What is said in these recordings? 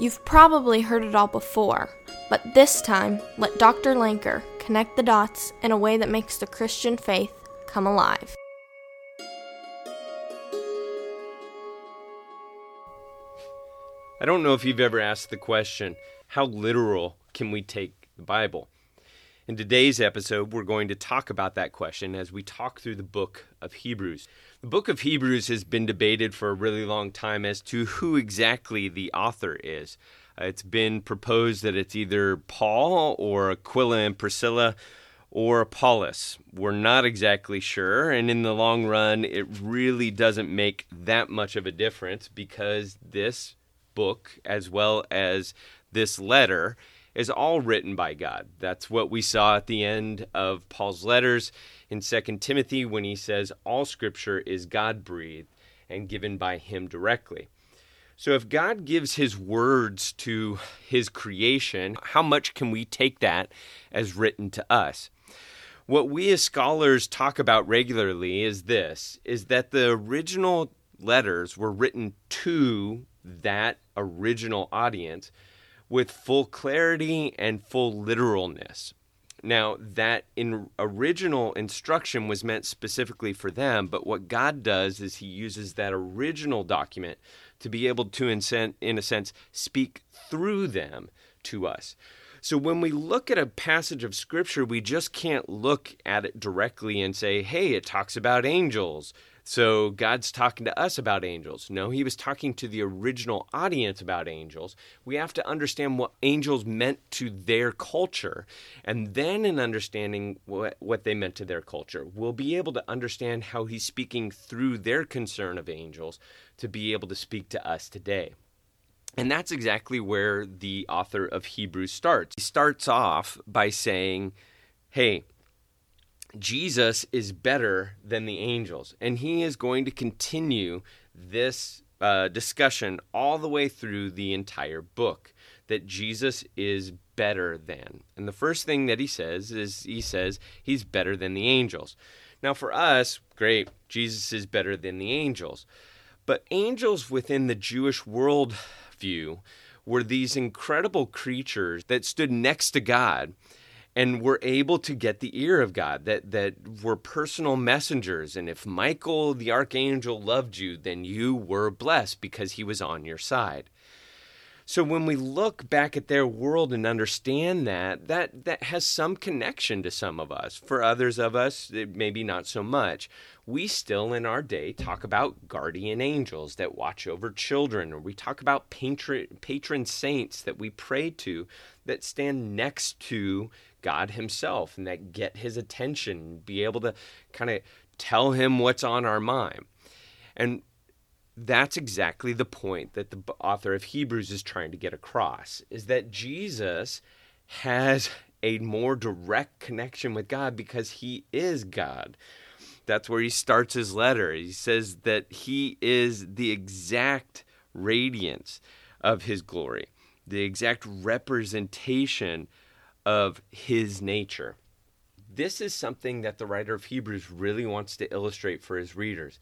You've probably heard it all before, but this time, let Dr. Lanker connect the dots in a way that makes the Christian faith come alive. I don't know if you've ever asked the question how literal can we take the Bible? In today's episode, we're going to talk about that question as we talk through the book of Hebrews. The book of Hebrews has been debated for a really long time as to who exactly the author is. Uh, it's been proposed that it's either Paul or Aquila and Priscilla or Apollos. We're not exactly sure, and in the long run, it really doesn't make that much of a difference because this book, as well as this letter, is all written by God. That's what we saw at the end of Paul's letters in 2 Timothy when he says all scripture is God breathed and given by him directly. So if God gives his words to his creation, how much can we take that as written to us? What we as scholars talk about regularly is this is that the original letters were written to that original audience with full clarity and full literalness. Now, that in original instruction was meant specifically for them, but what God does is He uses that original document to be able to, in a sense, speak through them to us. So when we look at a passage of Scripture, we just can't look at it directly and say, hey, it talks about angels. So God's talking to us about angels. No, he was talking to the original audience about angels. We have to understand what angels meant to their culture. And then, in understanding what, what they meant to their culture, we'll be able to understand how he's speaking through their concern of angels to be able to speak to us today. And that's exactly where the author of Hebrews starts. He starts off by saying, Hey, Jesus is better than the angels. And he is going to continue this uh, discussion all the way through the entire book that Jesus is better than. And the first thing that he says is he says he's better than the angels. Now, for us, great, Jesus is better than the angels. But angels within the Jewish worldview were these incredible creatures that stood next to God and were able to get the ear of God, that, that were personal messengers. And if Michael the archangel loved you, then you were blessed because he was on your side. So when we look back at their world and understand that, that that has some connection to some of us. For others of us, maybe not so much. We still in our day talk about guardian angels that watch over children, or we talk about patron, patron saints that we pray to that stand next to God Himself and that get His attention, be able to kind of tell Him what's on our mind. And that's exactly the point that the author of Hebrews is trying to get across is that Jesus has a more direct connection with God because he is God. That's where he starts his letter. He says that he is the exact radiance of his glory, the exact representation of his nature. This is something that the writer of Hebrews really wants to illustrate for his readers.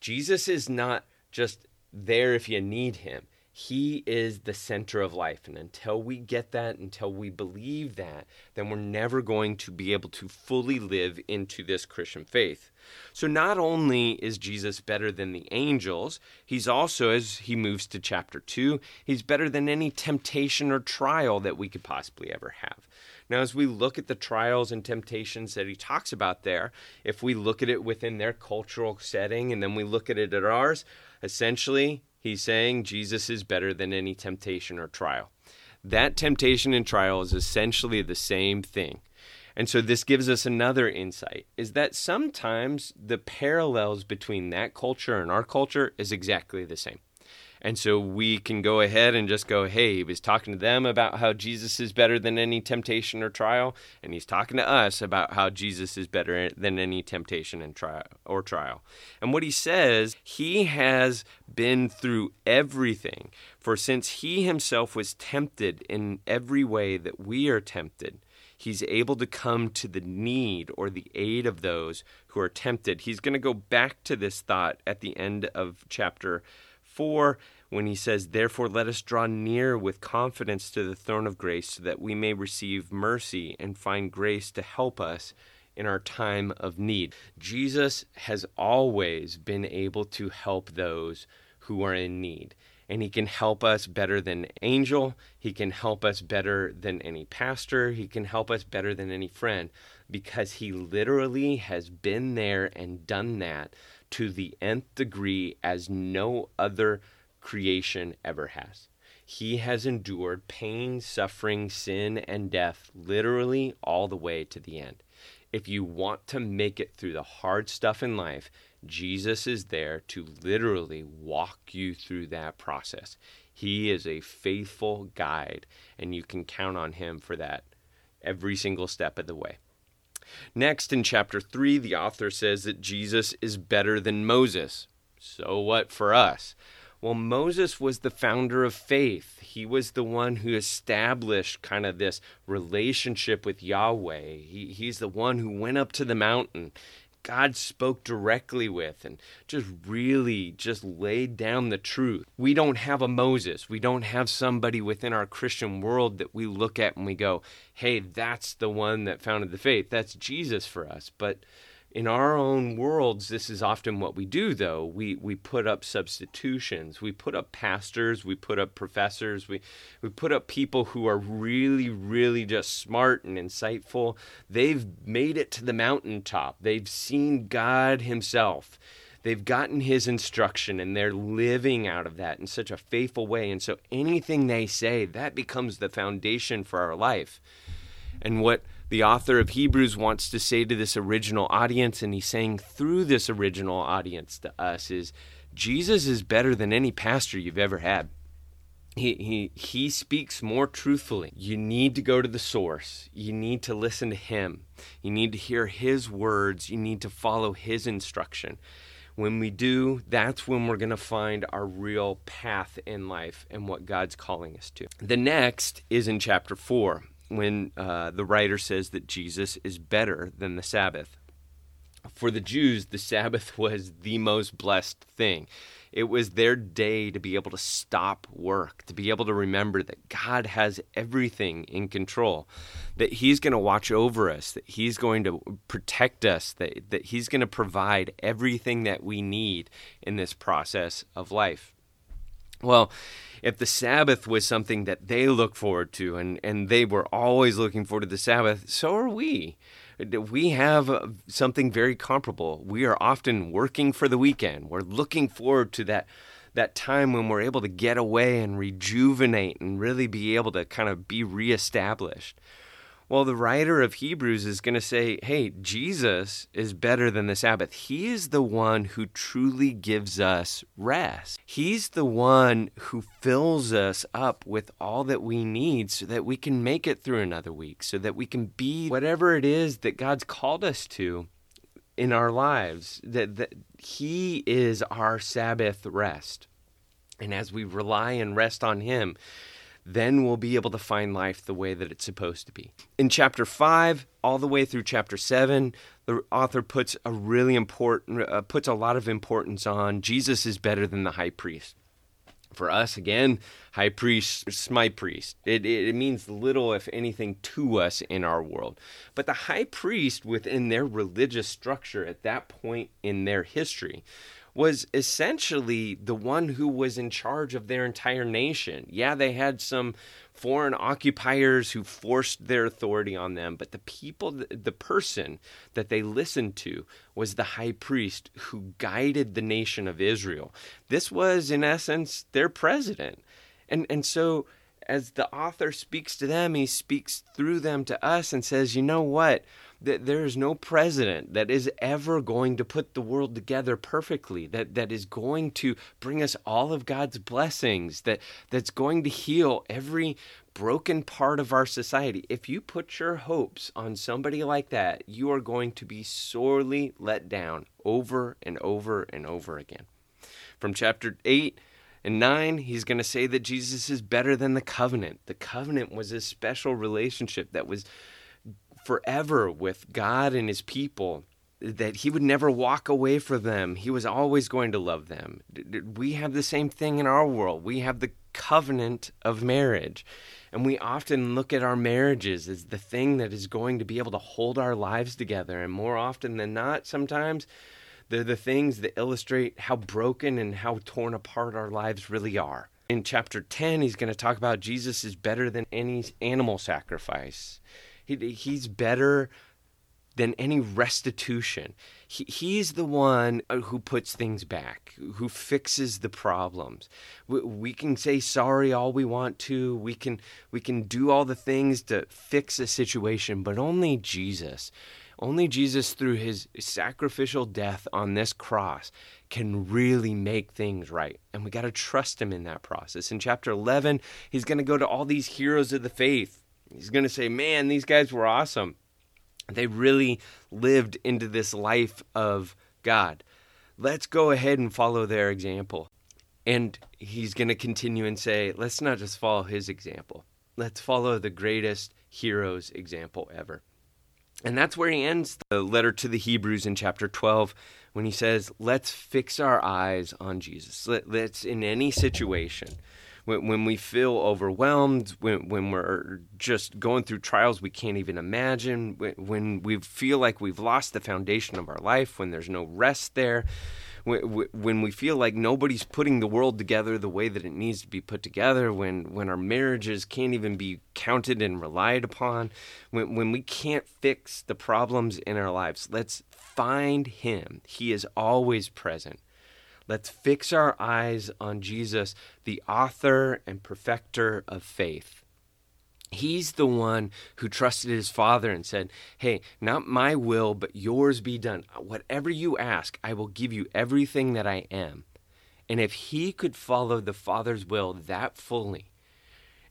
Jesus is not just there if you need him. He is the center of life. And until we get that, until we believe that, then we're never going to be able to fully live into this Christian faith. So, not only is Jesus better than the angels, he's also, as he moves to chapter 2, he's better than any temptation or trial that we could possibly ever have. Now, as we look at the trials and temptations that he talks about there, if we look at it within their cultural setting and then we look at it at ours, Essentially, he's saying Jesus is better than any temptation or trial. That temptation and trial is essentially the same thing. And so this gives us another insight is that sometimes the parallels between that culture and our culture is exactly the same. And so we can go ahead and just go, hey, he was talking to them about how Jesus is better than any temptation or trial, and he's talking to us about how Jesus is better than any temptation and trial or trial. And what he says, he has been through everything. For since he himself was tempted in every way that we are tempted, he's able to come to the need or the aid of those who are tempted. He's going to go back to this thought at the end of chapter 4 when he says, Therefore, let us draw near with confidence to the throne of grace so that we may receive mercy and find grace to help us in our time of need. Jesus has always been able to help those who are in need. And he can help us better than angel. He can help us better than any pastor. He can help us better than any friend because he literally has been there and done that to the nth degree as no other creation ever has. He has endured pain, suffering, sin, and death literally all the way to the end. If you want to make it through the hard stuff in life, Jesus is there to literally walk you through that process. He is a faithful guide, and you can count on him for that every single step of the way. Next, in chapter 3, the author says that Jesus is better than Moses. So what for us? Well, Moses was the founder of faith. He was the one who established kind of this relationship with Yahweh. He, he's the one who went up to the mountain. God spoke directly with and just really just laid down the truth. We don't have a Moses. We don't have somebody within our Christian world that we look at and we go, hey, that's the one that founded the faith. That's Jesus for us. But in our own worlds, this is often what we do, though. We, we put up substitutions. We put up pastors. We put up professors. We, we put up people who are really, really just smart and insightful. They've made it to the mountaintop, they've seen God Himself. They've gotten His instruction and they're living out of that in such a faithful way. And so anything they say, that becomes the foundation for our life. And what the author of Hebrews wants to say to this original audience, and he's saying through this original audience to us, is Jesus is better than any pastor you've ever had. He, he, he speaks more truthfully. You need to go to the source. You need to listen to him. You need to hear his words. You need to follow his instruction. When we do, that's when we're going to find our real path in life and what God's calling us to. The next is in chapter 4 when uh, the writer says that Jesus is better than the Sabbath. For the Jews, the Sabbath was the most blessed thing. It was their day to be able to stop work, to be able to remember that God has everything in control, that He's going to watch over us, that He's going to protect us, that, that He's going to provide everything that we need in this process of life. Well, if the Sabbath was something that they look forward to and, and they were always looking forward to the Sabbath, so are we. We have uh, something very comparable. We are often working for the weekend. We're looking forward to that that time when we're able to get away and rejuvenate and really be able to kind of be reestablished. Well, the writer of Hebrews is going to say, hey, Jesus is better than the Sabbath. He is the one who truly gives us rest. He's the one who fills us up with all that we need so that we can make it through another week, so that we can be whatever it is that God's called us to in our lives. That, that He is our Sabbath rest. And as we rely and rest on Him, then we'll be able to find life the way that it's supposed to be. In chapter 5, all the way through chapter 7, the author puts a really important uh, puts a lot of importance on Jesus is better than the high priest. For us, again, high priest, my priest. It, it, it means little, if anything, to us in our world. But the high priest, within their religious structure at that point in their history, was essentially the one who was in charge of their entire nation. Yeah, they had some foreign occupiers who forced their authority on them, but the people, the person that they listened to was the high priest who guided the nation of Israel. This was, in essence, their president. And, and so, as the author speaks to them, he speaks through them to us and says, you know what? that there is no president that is ever going to put the world together perfectly that that is going to bring us all of God's blessings that that's going to heal every broken part of our society if you put your hopes on somebody like that you are going to be sorely let down over and over and over again from chapter 8 and 9, he's going to say that Jesus is better than the covenant. The covenant was a special relationship that was forever with God and his people. that he would never walk away from them. He was always going to love them. We have the same thing in our world. We have the covenant of marriage. And we often look at our marriages as the thing that is going to be able to hold our lives together. And more often than not, sometimes they're the things that illustrate how broken and how torn apart our lives really are. In chapter 10, he's going to talk about Jesus is better than any animal sacrifice. He, he's better than any restitution. He, he's the one uh, who puts things back, who fixes the problems. We, we, can say sorry all we want to. We can we can do all the things to fix a situation, but only Jesus, only Jesus through his sacrificial death on this cross can really make things right. And we got to trust him in that process. In chapter 11, he's going to go to all these heroes of the faith. He's going to say, "Man, these guys were awesome." They really lived into this life of God. Let's go ahead and follow their example. And he's going to continue and say, let's not just follow his example. Let's follow the greatest hero's example ever. And that's where he ends the letter to the Hebrews in chapter 12 when he says, Let's fix our eyes on Jesus. Let, us in any situation, when, when we feel overwhelmed, when, when we're just going through trials we can't even imagine, when, when we feel like we've lost the foundation of our life, when there's no rest there, when we feel like nobody's putting the world together the way that it needs to be put together, when, when our marriages can't even be counted and relied upon, when, when we can't fix the problems in our lives, let's find Him. He is always present. Let's fix our eyes on Jesus, the author and perfecter of faith. He's the one who trusted his father and said, Hey, not my will, but yours be done. Whatever you ask, I will give you everything that I am. And if he could follow the father's will that fully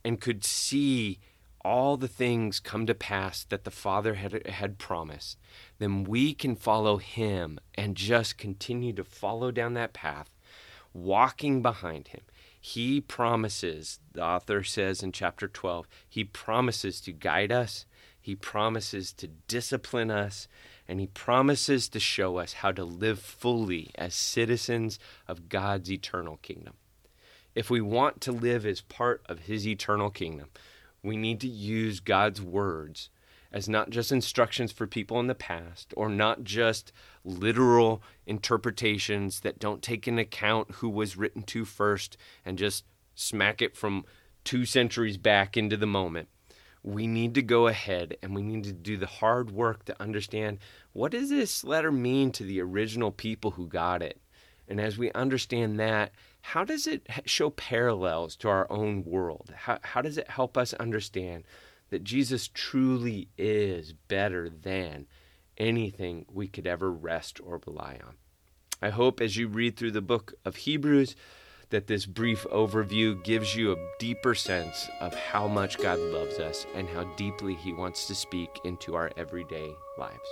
and could see all the things come to pass that the Father had, had promised, then we can follow Him and just continue to follow down that path, walking behind Him. He promises, the author says in chapter 12, He promises to guide us, He promises to discipline us, and He promises to show us how to live fully as citizens of God's eternal kingdom. If we want to live as part of His eternal kingdom, we need to use God's words as not just instructions for people in the past or not just literal interpretations that don't take into account who was written to first and just smack it from two centuries back into the moment. We need to go ahead and we need to do the hard work to understand what does this letter mean to the original people who got it? And as we understand that, how does it show parallels to our own world? How, how does it help us understand that Jesus truly is better than anything we could ever rest or rely on? I hope as you read through the book of Hebrews that this brief overview gives you a deeper sense of how much God loves us and how deeply He wants to speak into our everyday lives.